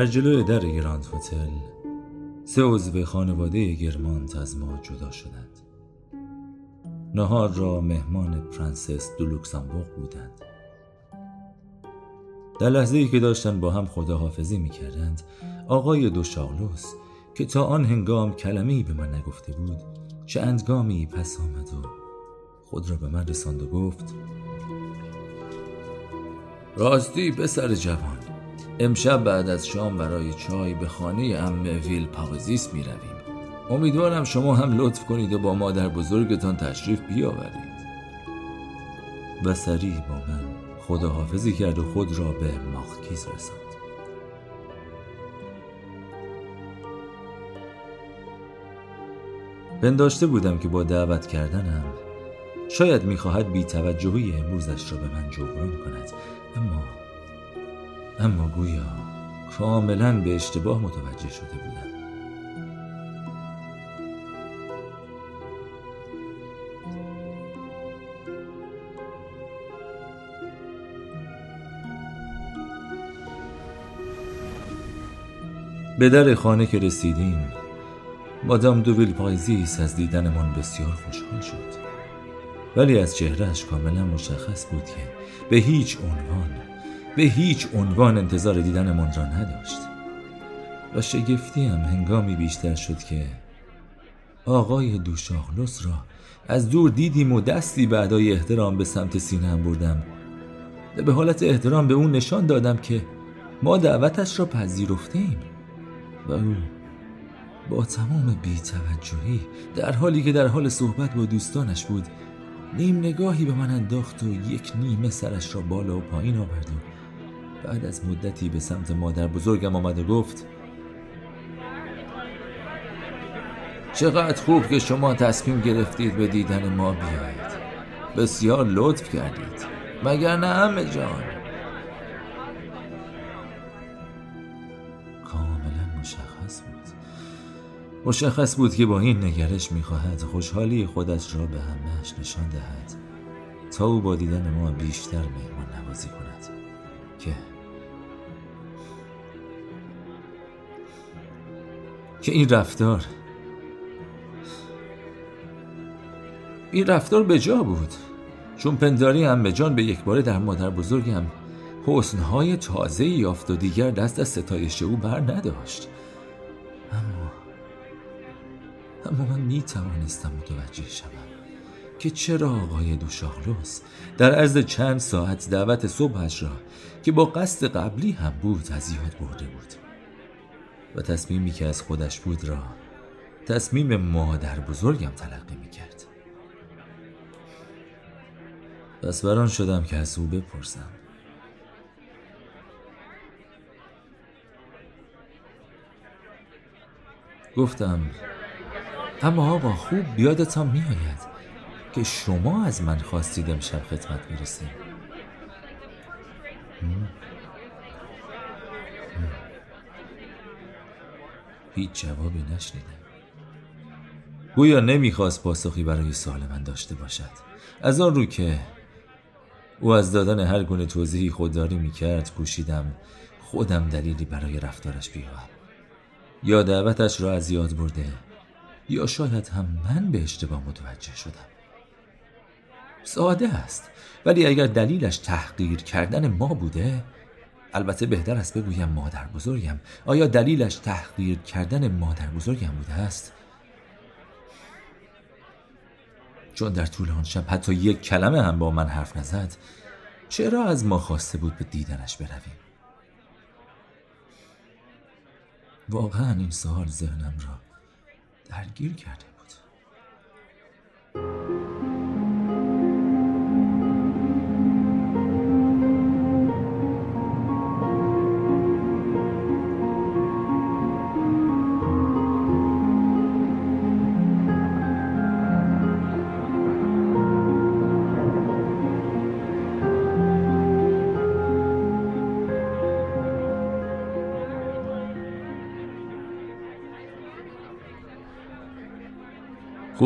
در جلوی در گراند هتل سه عضو خانواده گرمانت از ما جدا شدند. نهار را مهمان پرنسس دو بودند. در لحظه ای که داشتن با هم خداحافظی می کردند آقای دو شارلوس که تا آن هنگام کلمه‌ای به من نگفته بود چند گامی پس آمد و خود را به من رساند و گفت راستی پسر جوان. امشب بعد از شام برای چای به خانه ام ویل پاوزیس می رویم. امیدوارم شما هم لطف کنید و با مادر بزرگتان تشریف بیاورید. و سریع با من خداحافظی کرد و خود را به ماخکیز رساند. پنداشته بودم که با دعوت کردنم شاید می‌خواهد بی توجهی امروزش را به من جبران کند اما اما گویا کاملا به اشتباه متوجه شده بودم. به در خانه که رسیدیم مادام دوویل پایزیس از دیدنمان بسیار خوشحال شد. ولی از چهرهش کاملا مشخص بود که به هیچ عنوان به هیچ عنوان انتظار دیدنمان را نداشت. و شگفتی هم هنگامی بیشتر شد که آقای دوشاخلوس را از دور دیدیم و دستی بعدای احترام به سمت سینه هم بردم و به حالت احترام به اون نشان دادم که ما دعوتش را پذیرفتیم و او با تمام بیتوجهی در حالی که در حال صحبت با دوستانش بود نیم نگاهی به من انداخت و یک نیمه سرش را بالا و پایین آورد و بعد از مدتی به سمت مادر بزرگم آمد و گفت چقدر خوب که شما تصمیم گرفتید به دیدن ما بیایید. بسیار لطف کردید. مگر نه همه جان. کاملا مشخص بود. مشخص بود که با این نگرش می‌خواهد خوشحالی خودش را به همهش نشان دهد تا او با دیدن ما بیشتر مهمان نوازی کند. که این رفتار این رفتار به جا بود. چون پنداری هم به جان به یک باره در مادر بزرگم حسنهای تازه یافت و دیگر دست از ستایش او بر نداشت. اما اما من می توانستم متوجه شوم که چرا آقای دوشاخلوس در عرض چند ساعت دعوت صبحش را که با قصد قبلی هم بود از یاد برده بود. و تصمیمی که از خودش بود را تصمیم مادر بزرگم تلقی می کرد پس بران شدم که از او بپرسم. گفتم اما آقا خوب بیادتان میآید که شما از من خواستید امشب خدمت می‌رسیم هیچ جوابی نشنیدم. گویا نمی‌خواست پاسخی برای سوال من داشته باشد. از آن رو که او از دادن هر گونه توضیحی خودداری می‌کرد کوشیدم خودم دلیلی برای رفتارش بیاورم. یا دعوتش را از یاد برده یا شاید هم من به اشتباه متوجه شدم. ساده است ولی اگر دلیلش تحقیر کردن ما بوده البته بهتر است بگویم مادر بزرگم آیا دلیلش تحقیر کردن مادر بزرگم بوده است؟ چون در طول آن شب حتی یک کلمه هم با من حرف نزد چرا از ما خواسته بود به دیدنش برویم؟ واقعا این سوال ذهنم را درگیر کرده بود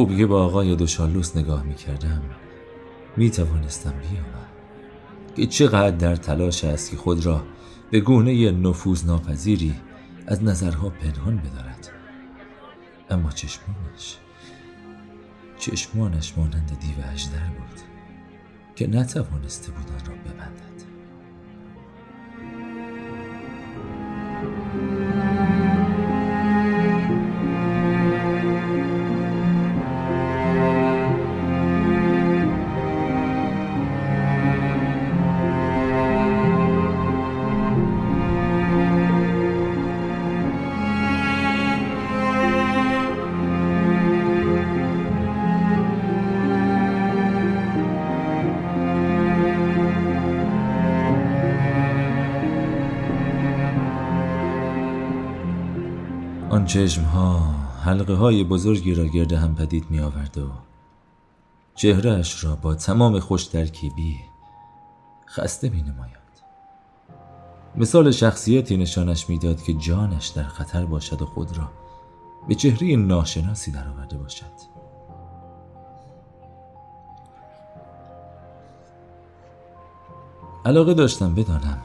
خوب که با آقای دوشالوس نگاه می کردم می توانستم بیامم که چقدر در تلاش است که خود را به گونه نفوذ ناپذیری از نظرها پنهان بدارد. اما چشمانش چشمانش مانند دیو اژدر بود که نتوانسته بود آن را ببندد. آن چشم ها حلقه های بزرگی را گرد هم پدید می آورد و چهرهش را با تمام خوش ترکیبی خسته می نماید. مثال شخصیتی نشانش می‌داد که جانش در خطر باشد و خود را به چهره ناشناسی درآورده باشد علاقه داشتم بدانم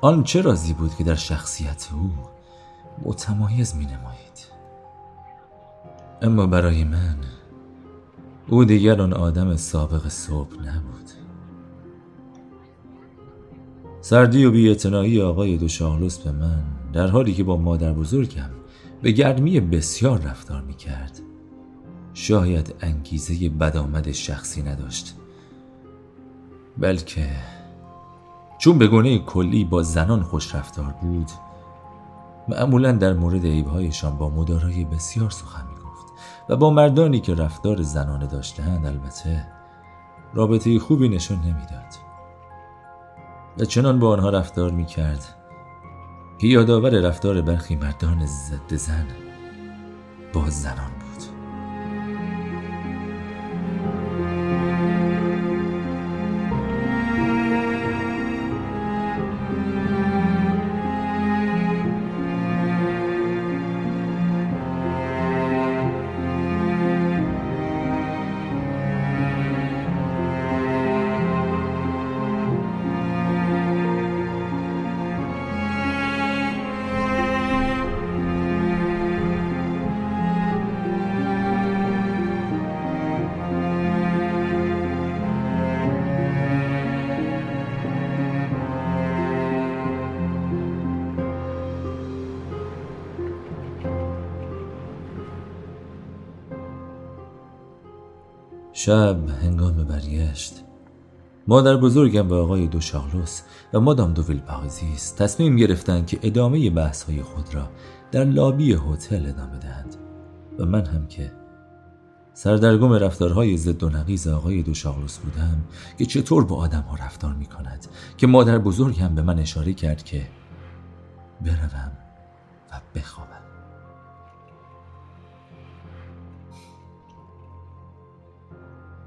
آن چه رازی بود که در شخصیت او متمایز می نمایید. اما برای من او دیگر آن آدم سابق صبح نبود. سردی و بیعتنایی آقای دوشاغلوس به من در حالی که با مادر بزرگم به گرمی بسیار رفتار می کرد. شاید انگیزه بدآمد شخصی نداشت. بلکه چون به گونه کلی با زنان خوش رفتار بود معمولا در مورد عیبهایشان با مدارای بسیار سخن می‌گفت و با مردانی که رفتار زنانه داشتهاند البته رابطه خوبی نشان نمی‌داد. و چنان با آنها رفتار می‌کرد که یادآور رفتار برخی مردان ضد زن با زنان. شب هنگام برگشت. مادر بزرگم و آقای دو شاغلوس و مادام دو ویلپاریزیس تصمیم گرفتند که ادامه بحث های خود را در لابی هتل ادامه دهند و من هم که سردرگم رفتارهای ضد و نقیز آقای دو شاغلوس بودم که چطور با آدم ها رفتار می کند که مادر بزرگم به من اشاره کرد که بروم و بخوابم.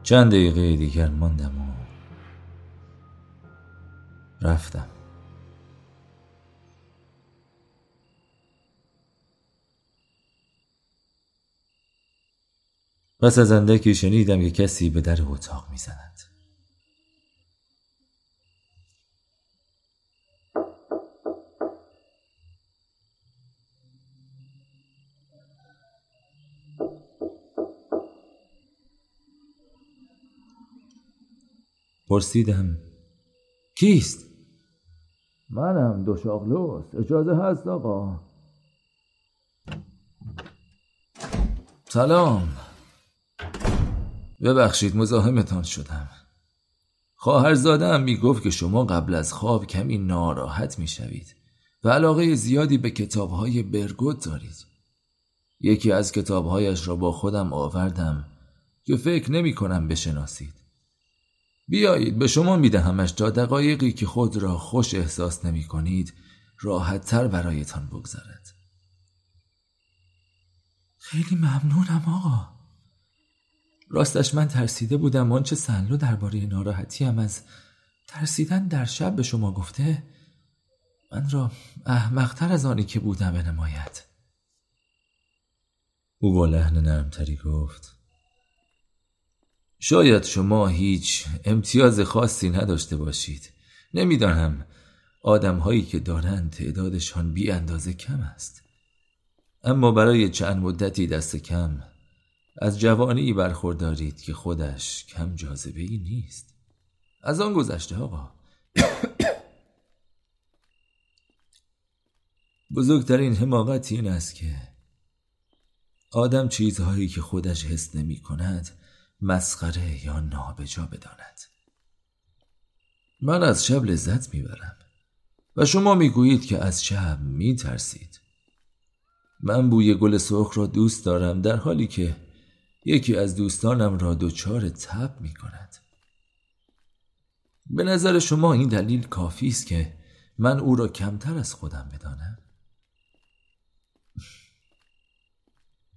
چند دقیقه دیگر ماندم و رفتم. پس از اندکی شنیدم که کسی به در اتاق می‌زند. پرسیدم. کیست؟ منم دو شاغلوس اجازه هست آقا؟ سلام. ببخشید مزاحمتان شدم. خواهرزادم می گفت که شما قبل از خواب کمی ناراحت می شوید و علاقه زیادی به کتابهای برگوت دارید. یکی از کتابهایش را با خودم آوردم که فکر نمی کنم بشناسید. بیایید به شما میدهمش تا دقایقی که خود را خوش احساس نمی کنید راحت تر برایتان بگذارد خیلی ممنونم آقا. راستش من ترسیده بودم آنچه سنلو درباره ناراحتیم از ترسیدن در شب به شما گفته. من را احمقتر از آنی که بودم بنماید. او با لحن نرمتری گفت شاید شما هیچ امتیاز خاصی نداشته باشید. نمی‌دانم آدم هایی که دارند تعدادشان بی اندازه کم است. اما برای چند مدتی دست کم از جوانی برخوردارید که خودش کم جاذبه ای نیست. از آن گذشته آقا. بزرگترین حماقت این است که آدم چیزهایی که خودش حس نمی کند مسخره یا نابجا بداند. من از شب لذت می‌برم و شما می‌گویید که از شب میترسید. من بوی گل سرخ را دوست دارم در حالی که یکی از دوستانم را دچار تب می کند به نظر شما این دلیل کافی است که من او را کمتر از خودم بدانم؟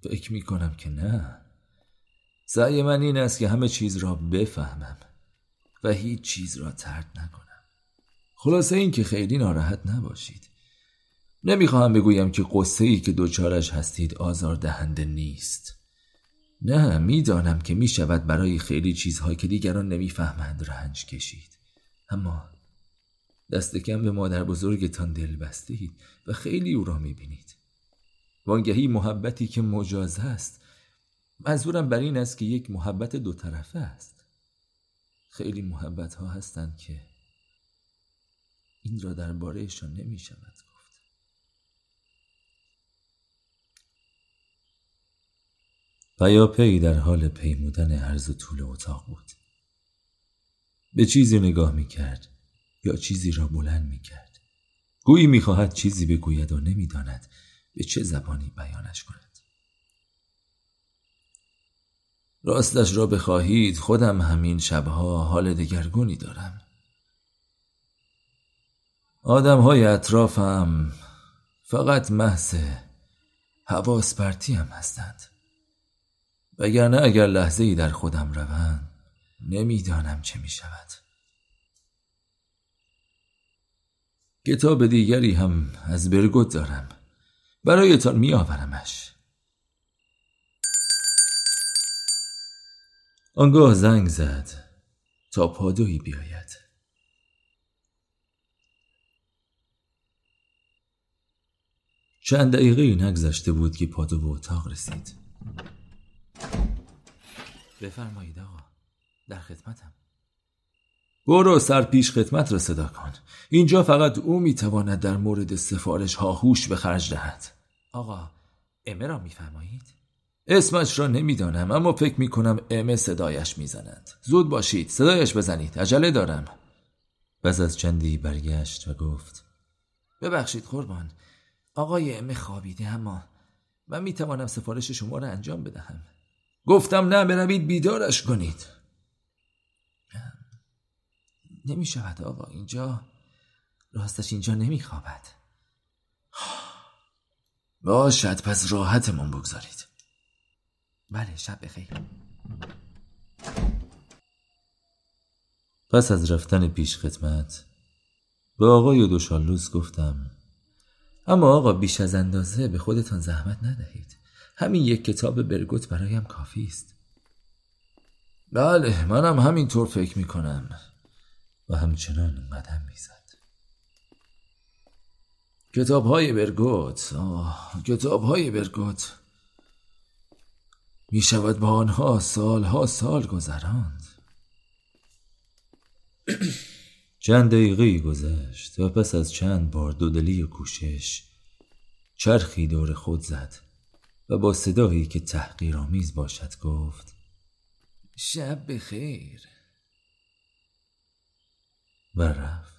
فکر می کنم که نه. سعی من این است که همه چیز را بفهمم و هیچ چیز را ترد نکنم. خلاصه این که خیلی ناراحت نباشید. نمی‌خواهم بگویم که قصه ای که دوچارش هستید آزار دهنده نیست. نه می‌دانم که می‌شود برای خیلی چیزها که دیگران نمی‌فهمند رنج کشید. اما دست کم به مادر بزرگتان دل بستید و خیلی او را می‌بینید. وانگهی محبتی که مجاز است منظورم بر این است که یک محبت دو طرفه است. خیلی محبت ها هستند که این را دربارهشان نمی شود گفت پیاپی در حال پیمودن عرض و طول اتاق بود. به چیزی نگاه می کرد یا چیزی را بلند می کرد گویی می خواهد چیزی بگوید و نمی‌داند به چه زبانی بیانش کند. راستش را بخواهید خودم همین شبها حال دگرگونی دارم. آدم های اطرافم فقط محض حواس پرتی هم هستند. وگرنه اگر لحظه ای در خودم روند نمی‌دانم چه می شود کتاب دیگری هم از برگوت دارم. برایتان می آورمش آنگاه زنگ زد تا پادویی بیاید. چند دقیقه نگذشته بود که پادو به اتاق رسید. بفرمایید آقا در خدمتم. برو سر پیش خدمت را صدا کن. اینجا فقط او می‌تواند در مورد سفارش ها هوش به خرج دهد. آقا امه را میفرمایید؟ اسمش را نمی‌دانم اما فکر می‌کنم امه صدایش می‌زند. زود باشید صدایش بزنید عجله دارم. پس از چندی برگشت و گفت ببخشید قربان آقای امه خوابیده اما من می‌توانم سفارش شما را انجام بدهم. گفتم نه بروید بیدارش کنید. نمی شود آقا اینجا راستش اینجا نمی خوابد باشد پس راحتمون بگذارید. بله شب بخیر. پس از رفتن پیش خدمت به آقای دوشالوس گفتم اما آقا بیش از اندازه به خودتان زحمت ندهید. همین یک کتاب برگوت برایم کافی است. بله منم همینطور فکر می کنم و همچنان قدم می‌زد. کتاب های برگوت آه کتاب های برگوت. می شود با آنها سالها سال گذراند. چند دقیقه گذشت و پس از چند بار دودلی و کوشش چرخی دور خود زد و با صدایی که تحقیرآمیز باشد گفت شب بخیر. و رفت.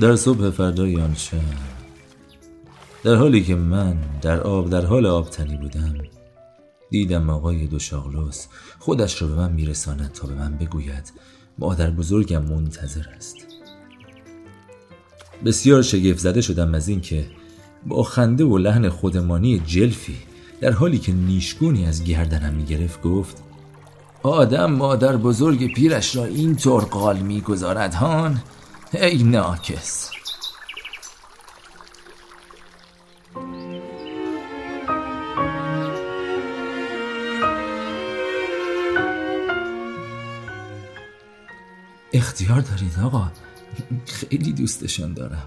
در صبح فردای آن شب. در حالی که من در آب در حال آبتنی بودم دیدم آقای دوشاغلوس خودش را به من میرساند تا به من بگوید مادر بزرگم منتظر است. بسیار شگفت زده شدم از اینکه با خنده و لحن خودمانی جلفی در حالی که نیشگونی از گردنم می‌گرفت گفت آدم مادر بزرگ پیرش را اینطور قال می‌گذارد هان؟ ای ناکس اختیار دارید آقا. خیلی دوستشان دارم.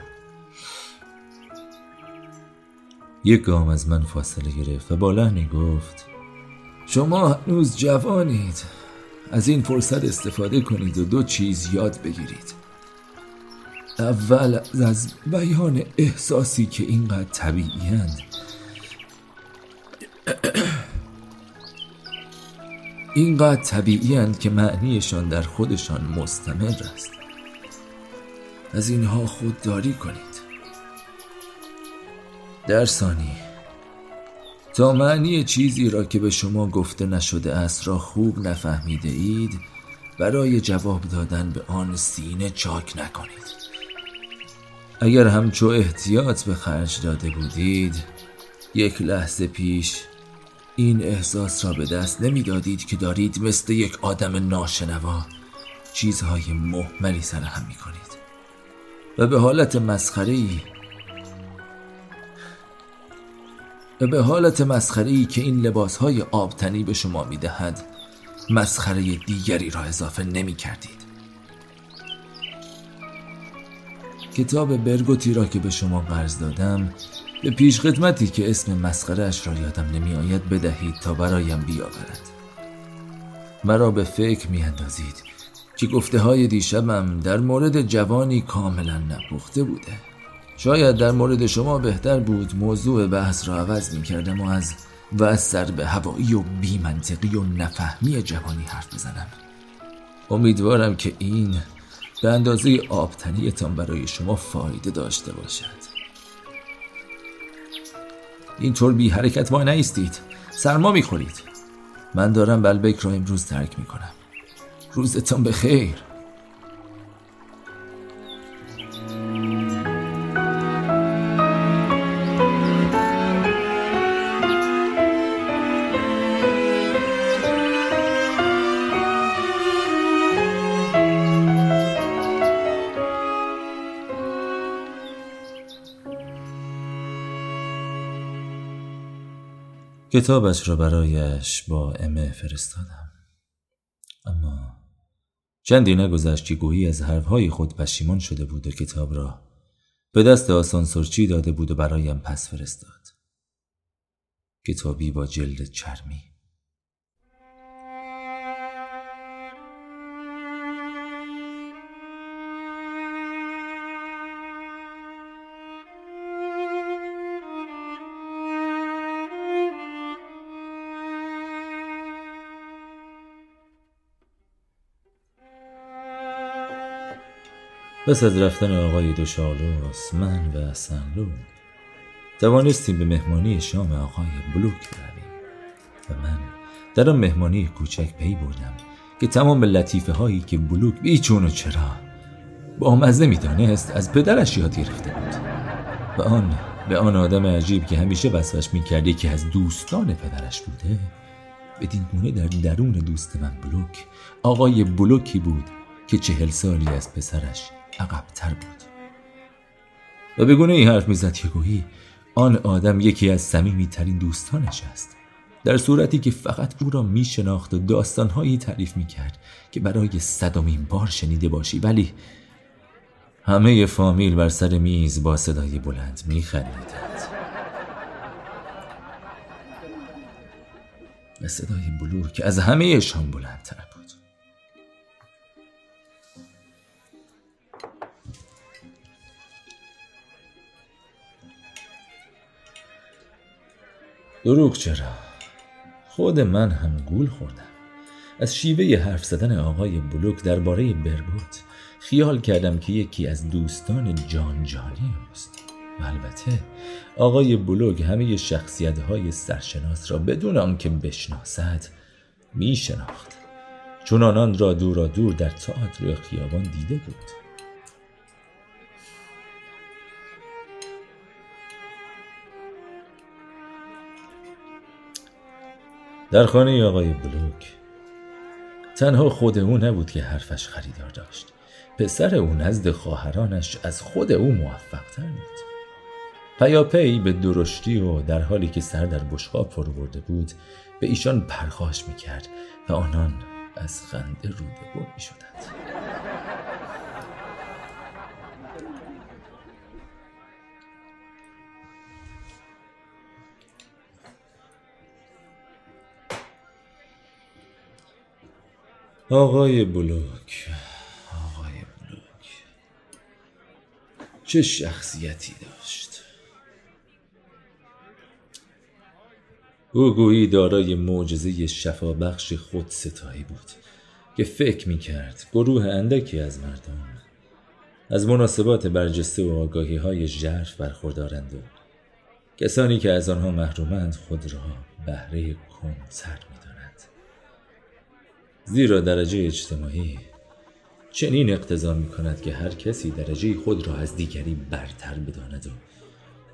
یک گام از من فاصله گرفت و با لحنی گفت شما هنوز جوانید. از این فرصت استفاده کنید و دو چیز یاد بگیرید. اول از بیان احساسی که اینقدر طبیعی اینقدر طبیعی که معنیشان در خودشان مستمر است. از اینها خودداری کنید. در ثانی تا معنی چیزی را که به شما گفته نشده است را خوب نفهمیده اید برای جواب دادن به آن سینه چاک نکنید. اگر همچو احتیاط به خرج داده بودید یک لحظه پیش این احساس را به دست نمی‌دادید که دارید مثل یک آدم ناشنوا چیزهای محملی سرهم می کنید و به حالت مسخره ای و به حالت مسخره ای که این لباس های آبتنی به شما می دهد مسخره دیگری را اضافه نمی کردید کتاب برگوتی را که به شما قرض دادم به پیش خدمتی که اسم مسخره اش را یادم نمی آید بدهید تا برایم بیاورد. مرا به فکر می اندازید که گفته های دیشبم در مورد جوانی کاملا نپخته بوده. شاید در مورد شما بهتر بود موضوع بحث را عوض می کردم و از و سر به هوایی و بیمنطقی و نفهمی جوانی حرف بزنم. امیدوارم که این به اندازه آبتنیتان برای شما فایده داشته باشد. اینطور بی حرکت ما نیستید. سرما می‌خورید. من دارم بلبک را امروز ترک می‌کنم. روزتان بخیر. کتابش را برایش با امه فرستادم. اما چندی نگذشت که گویی از حرفهای خود پشیمان شده بود و کتاب را به دست آسانسورچی داده بود و برایم پس فرستاد. کتابی با جلد چرمی. پس از رفتن آقای دوشالوس من و سنلو توانستیم به مهمانی شام آقای بلوک برویم و من در آن مهمانی کوچک پی بردم که تمام لطیفه هایی که بلوک بیچون و چرا با مزه می‌دانست از پدرش یاد گرفته بود. و آن به آن آدم عجیب که همیشه وصفش می‌کرده که از دوستان پدرش بوده بدین گونه در درون دوست من بلوک آقای بلوکی بود که چهل سالی از پسرش عقبتر بود. و به گونه ای حرف می‌زد که گویی آن آدم یکی از صمیمی ترین دوستانش است. در صورتی که فقط او را می شناخت و داستانهایی تعریف می کرد که برای صدامین بار شنیده باشی. ولی همه فامیل بر سر میز با صدای بلند می خریدند و صدای بلور که از همهشان بلندتر بود. دروغ چرا؟ خود من هم گول خوردم. از شیوه حرف زدن آقای بلوک درباره برگوت خیال کردم که یکی از دوستان جان جانی است البته آقای بلوگ همه شخصیت های سرشناس را بدون آنکه بشناسد می شناخت چون آنان را دورا دور در تئاتر خیابان دیده بود. در خانه آقای بلوک. تنها خود او نبود که حرفش خریدار داشت. پسر او نزد خواهرانش از خود او موفق تر بود. پیاپی به درشتی و در حالی که سر در بشقاب فرو برده بود به ایشان پرخاش می‌کرد و آنان از خنده رو به می شدند آقای بلوک. آقای بلوک. چه شخصیتی داشت؟ او گویی دارای معجزه شفابخش خود ستایی بود که فکر می کرد گروه اندکی از مردم. از مناسبات برجسته و آگاهی های ژرف برخوردارند و کسانی که از آنها محرومند خود را بهره کنسر می زیرا درجه اجتماعی چنین اقتضا می کند که هر کسی درجه خود را از دیگری برتر بداند و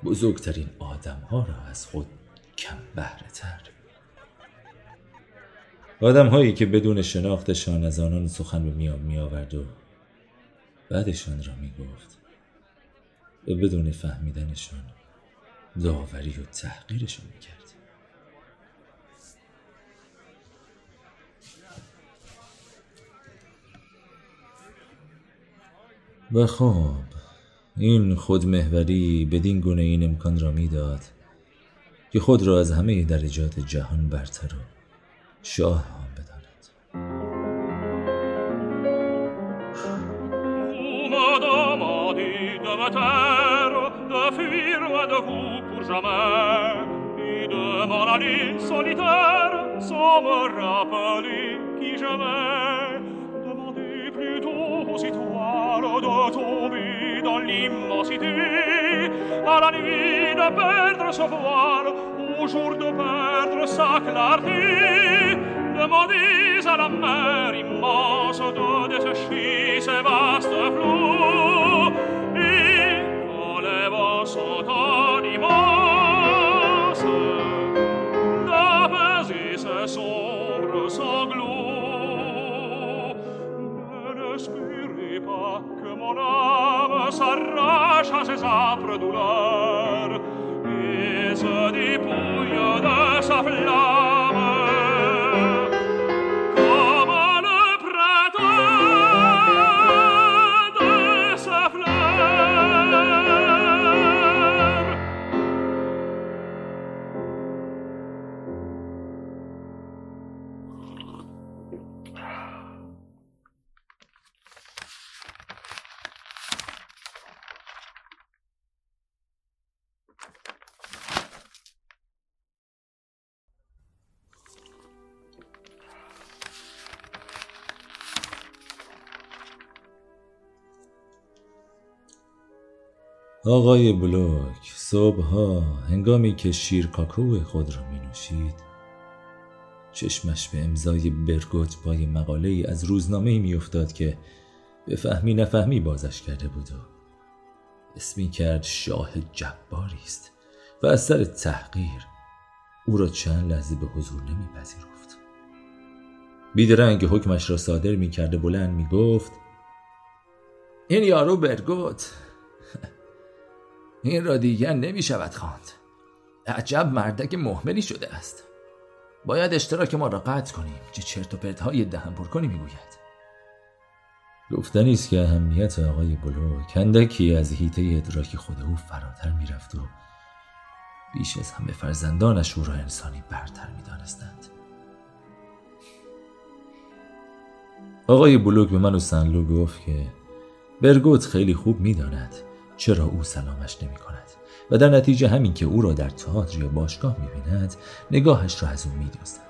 بزرگترین آدم ها را از خود کم بهره تر آدم هایی که بدون شناختشان از آنان سخن به میان می آورد و بعدشان را می گفت و بدون فهمیدنشان داوری و تحقیرشان می کرد و خب این خودمهوری بدین گونه این امکان را می‌داد که خود را از همه درجات جهان برتر و شاه هم بداند. De tomber dans l'immensité, à la nuit de perdre son voile, au jour de perdre sa clarté. Demandez à la mer immense de dessécher ses vastes flots, chasses après douleur, et se dépouille de sa flamme. آقای بلوک صبحها هنگامی که شیر کاکو خود را می نوشید چشمش به امضای برگوت پای مقاله ای از روزنامه می افتاد که به فهمی نفهمی بازش کرده بود و اسمی کرد شاه جباری است و از سر تحقیر او را چند لحظه به حضور نمیپذیرفت. بیدرنگ حکمش را صادر می کرده بلند می گفت این یارو برگوت! این را دیگر نمی شود خواند. عجب مردک محملی شده است. باید اشتراک ما را قطع کنیم چه چرت و پرت های دهن پر کنی می‌گوید. گفتنی است که اهمیت آقای بلو کندکی از هیته ادراک خود او فراتر می‌رفت و بیش از همه فرزندانش او را انسانی برتر می‌دانستند. آقای بلوک به من و سنلو گفت که برگوت خیلی خوب می‌داند. چرا او سلامش نمی کند و در نتیجه همین که او را در تئاتر یا باشگاه می بیند نگاهش را از او می دوستد.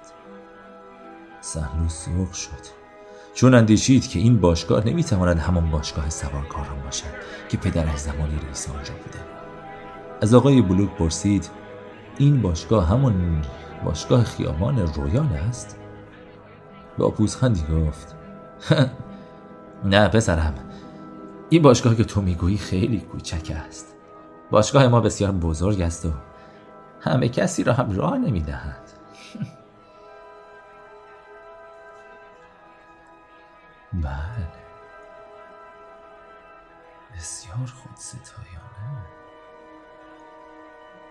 سهلو سرخ شد. چون اندیشید که این باشگاه نمی‌تواند همان باشگاه سوارکاران باشد که پدرش زمانی رئیس آنجا بوده. از آقای بلوک پرسید این باشگاه همون باشگاه خیابان رویان است؟ با پوزخندی گفت نه پسرم. این باشگاه که تو می‌گویی خیلی کوچک است. باشگاه ما بسیار بزرگ است و همه کسی را هم راه نمی‌دهند بله. بسیار خود ستایانه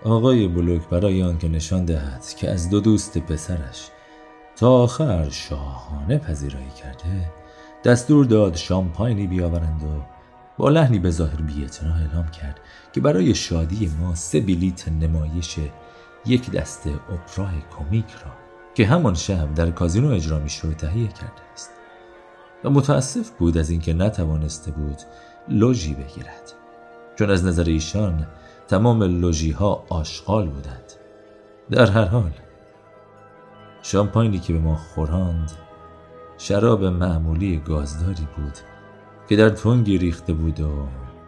آقای بلوک برای آنکه نشان دهد که از دو دوست پسرش تا آخر شاهانه پذیرایی کرده دستور داد شامپاینی بیاورند و با لحنی به ظاهر بیاعتنا اعلام کرد که برای شادی ما سه بلیت نمایش یک دسته اپرای کمیک را که همان شب در کازینو اجرا می‌شد تهیه کرده است. و متاسف بود از اینکه نتوانسته بود لوژی بگیرد. چون از نظر ایشان تمام لوژی ها آشغال بودند. در هر حال شامپاینی که به ما خوراند شراب معمولی گازداری بود که در تنگی ریخته بود و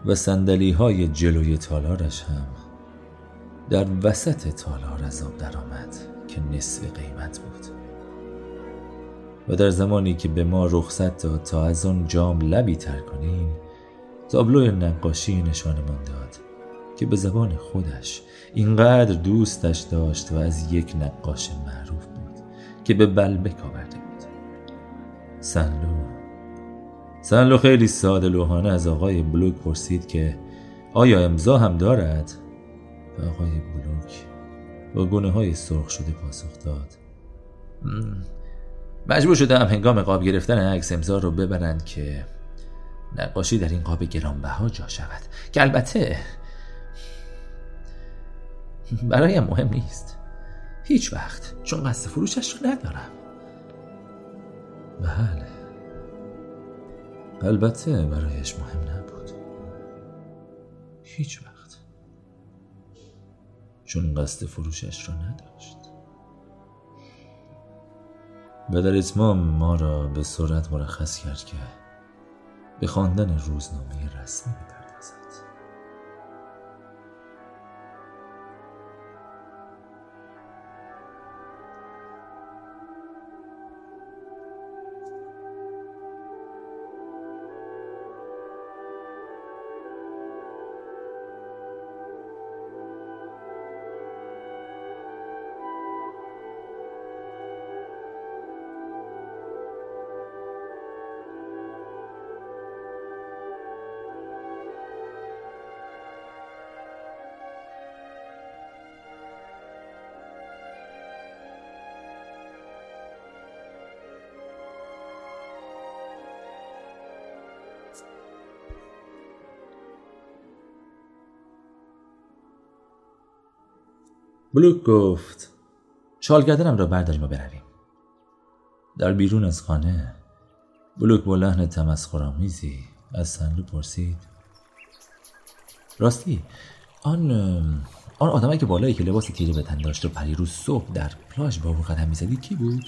و سندلی های جلوی تالارش هم در وسط تالار از آب درآمد که نصف قیمت بود. و در زمانی که به ما رخصت داد تا از آن جام لبی تر کنیم تابلو نقاشی نشانمان داد که به زبان خودش اینقدر دوستش داشت و از یک نقاش معروف بود که به بلبک آورده بود. سنلو سنلو خیلی ساده لوحانه از آقای بلوک پرسید که آیا امضا هم دارد؟ آقای بلوک با گونه های سرخ شده پاسخ داد. مجبور شدم هنگام قاب گرفتن عکس امضا رو ببرند که نقاشی در این قاب گرانبها جا شود. که البته برایم مهم نیست. هیچ وقت چون قصد فروشش رو ندارم. بله. البته برایش مهم نبود. هیچ وقت. چون قصد فروشش را نداشت. و در اتمام ما را به سرعت مرخص کرد که به خواندن روزنامه رسمی بلوک گفت شالگردنم را برداریم و برویم. در بیرون از خانه بلوک با لحن تمسخرآمیزی از سنلو پرسید راستی آن آن آدمایی که بالایی که لباس تیره به تن داشت و پریروز صبح در پلاژ با او قدم می‌زدی کی بود؟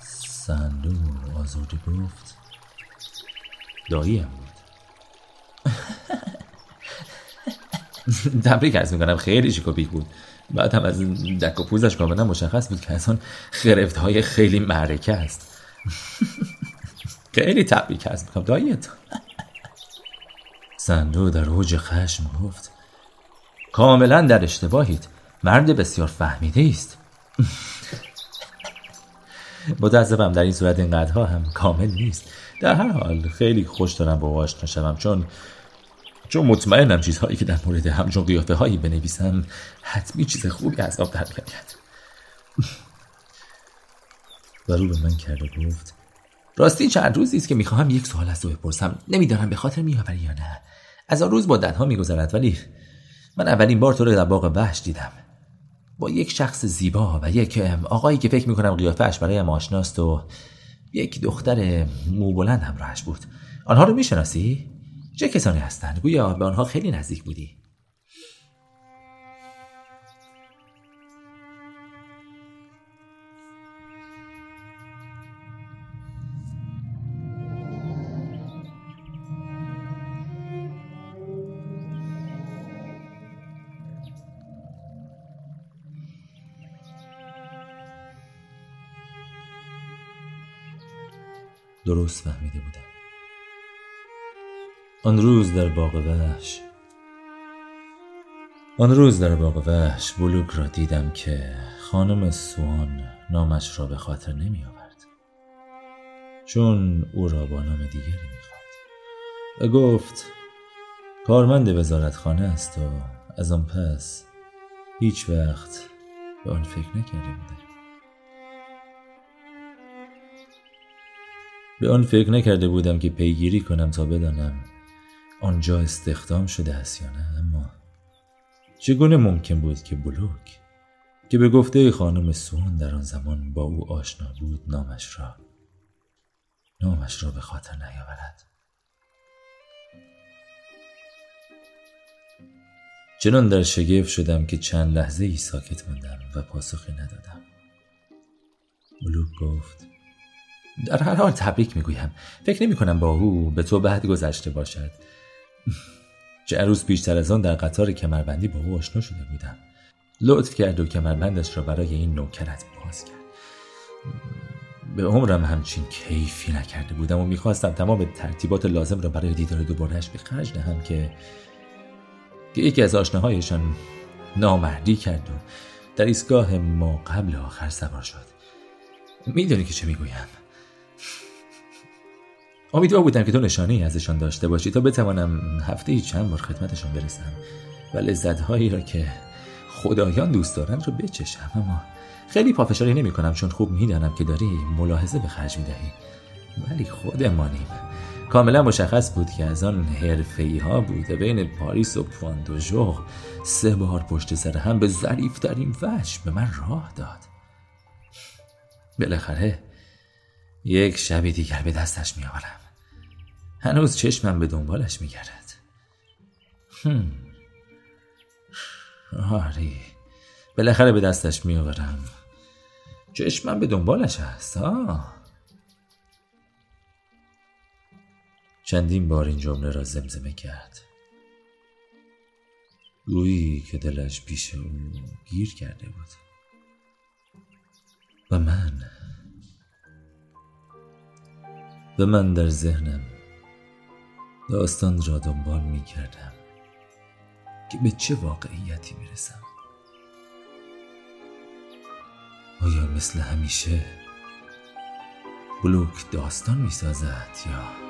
سنلو آزرده گفت داییم بود تبریک ارز می‌کنم خیلی شکوبیک بود. بعد هم از دک و پوزش کاملا مشخص بود که از آن خرفت های خیلی معرکه است. خیلی تبریک ارز می‌کنم. داییت سندو در اوج خشم گفت کاملا در اشتباهید. مرد بسیار فهمیده است. متاسفم در این صورت اینقدرها هم کامل نیست. در هر حال خیلی خوش دارم با آشنا شوم چون چون مطمئنم چیزهایی که در مورد همچون قیافه هایی بنویسم حتمی چیز خوبی از آب در میآید. و رو به من کرده گفت راستی چند روزی است که می‌خواهم یک سوال از تو بپرسم. نمی‌دانم به خاطر میآوری یا نه. از آن روز مدتها میگذرد ولی من اولین بار تو رو در باغ وحش دیدم. با یک شخص زیبا و یک آقایی که فکر می‌کنم قیافهاش برایم آشناست و یک دختر موبلند همراهش بود. آنها رو می‌شناسی؟ چه کسانی هستند؟ گویا به آنها خیلی نزدیک بودی. درست فهمیده بودم. آن روز در باغ وحش. آن روز در باغ وحش بلوک را دیدم که خانم سوان نامش را به خاطر نمی آورد. چون او را با نام دیگری می‌خواد و گفت کارمند وزارتخانه است و از آن پس هیچ وقت به آن فکر نکرده بوده به آن فکر نکرده بودم که پیگیری کنم تا بدانم آنجا استخدام شده است یا نه؟ اما چگونه ممکن بود که بلوک که به گفته خانم سون در آن زمان با او آشنا بود نامش را نامش را به خاطر نیاورد؟ چنان در شگفت شدم که چند لحظه ای ساکت ماندم و پاسخی ندادم. بلوک گفت در هر حال تبریک می‌گویم. فکر نمی کنم با او به تو بعد گذشته باشد. چه روز بیشتر از آن در قطار کمربندی با او آشنا شده بودم. لطف کرد و کمربندش را برای این نوکرت باز کرد. به عمرم همچین کیفی نکرده بودم و می‌خواستم تمام ترتیبات لازم را برای دیدار دوبارهش به خرج دهم که که یکی از آشناهایشان نامردی کرد و در ایستگاه ما قبل آخر سوار شد. می‌دونی که چه می‌گویم؟ امیدوار بودم که تو نشانه ازشان داشته باشی. تا بتوانم هفته ای چند بار خدمتشان برسم و لذتهایی را که خدایان دوست دارند رو بچشم. اما خیلی پافشاری نمی کنم چون خوب می‌دانم که داری ملاحظه به خرج می‌دهی. ولی خودمانیم. کاملا مشخص بود که از آن حرفی ها بوده بین پاریس و پواندوژو سه بار پشت سر هم به ظریف این وجه به من راه داد. بالاخره یک شبی دیگر به دستش میآورم. هنوز چشمم به دنبالش میگرد. آری بالاخره به دستش میآورم. چشمم به دنبالش هست آه. چندین بار این جمله را زمزمه کرد. گویی که دلش پیش او گیر کرده بود. و من. و من در ذهنم داستان را دنبال می کردم که به چه واقعیتی می‌رسم آیا مثل همیشه بلوک داستان می سازد یا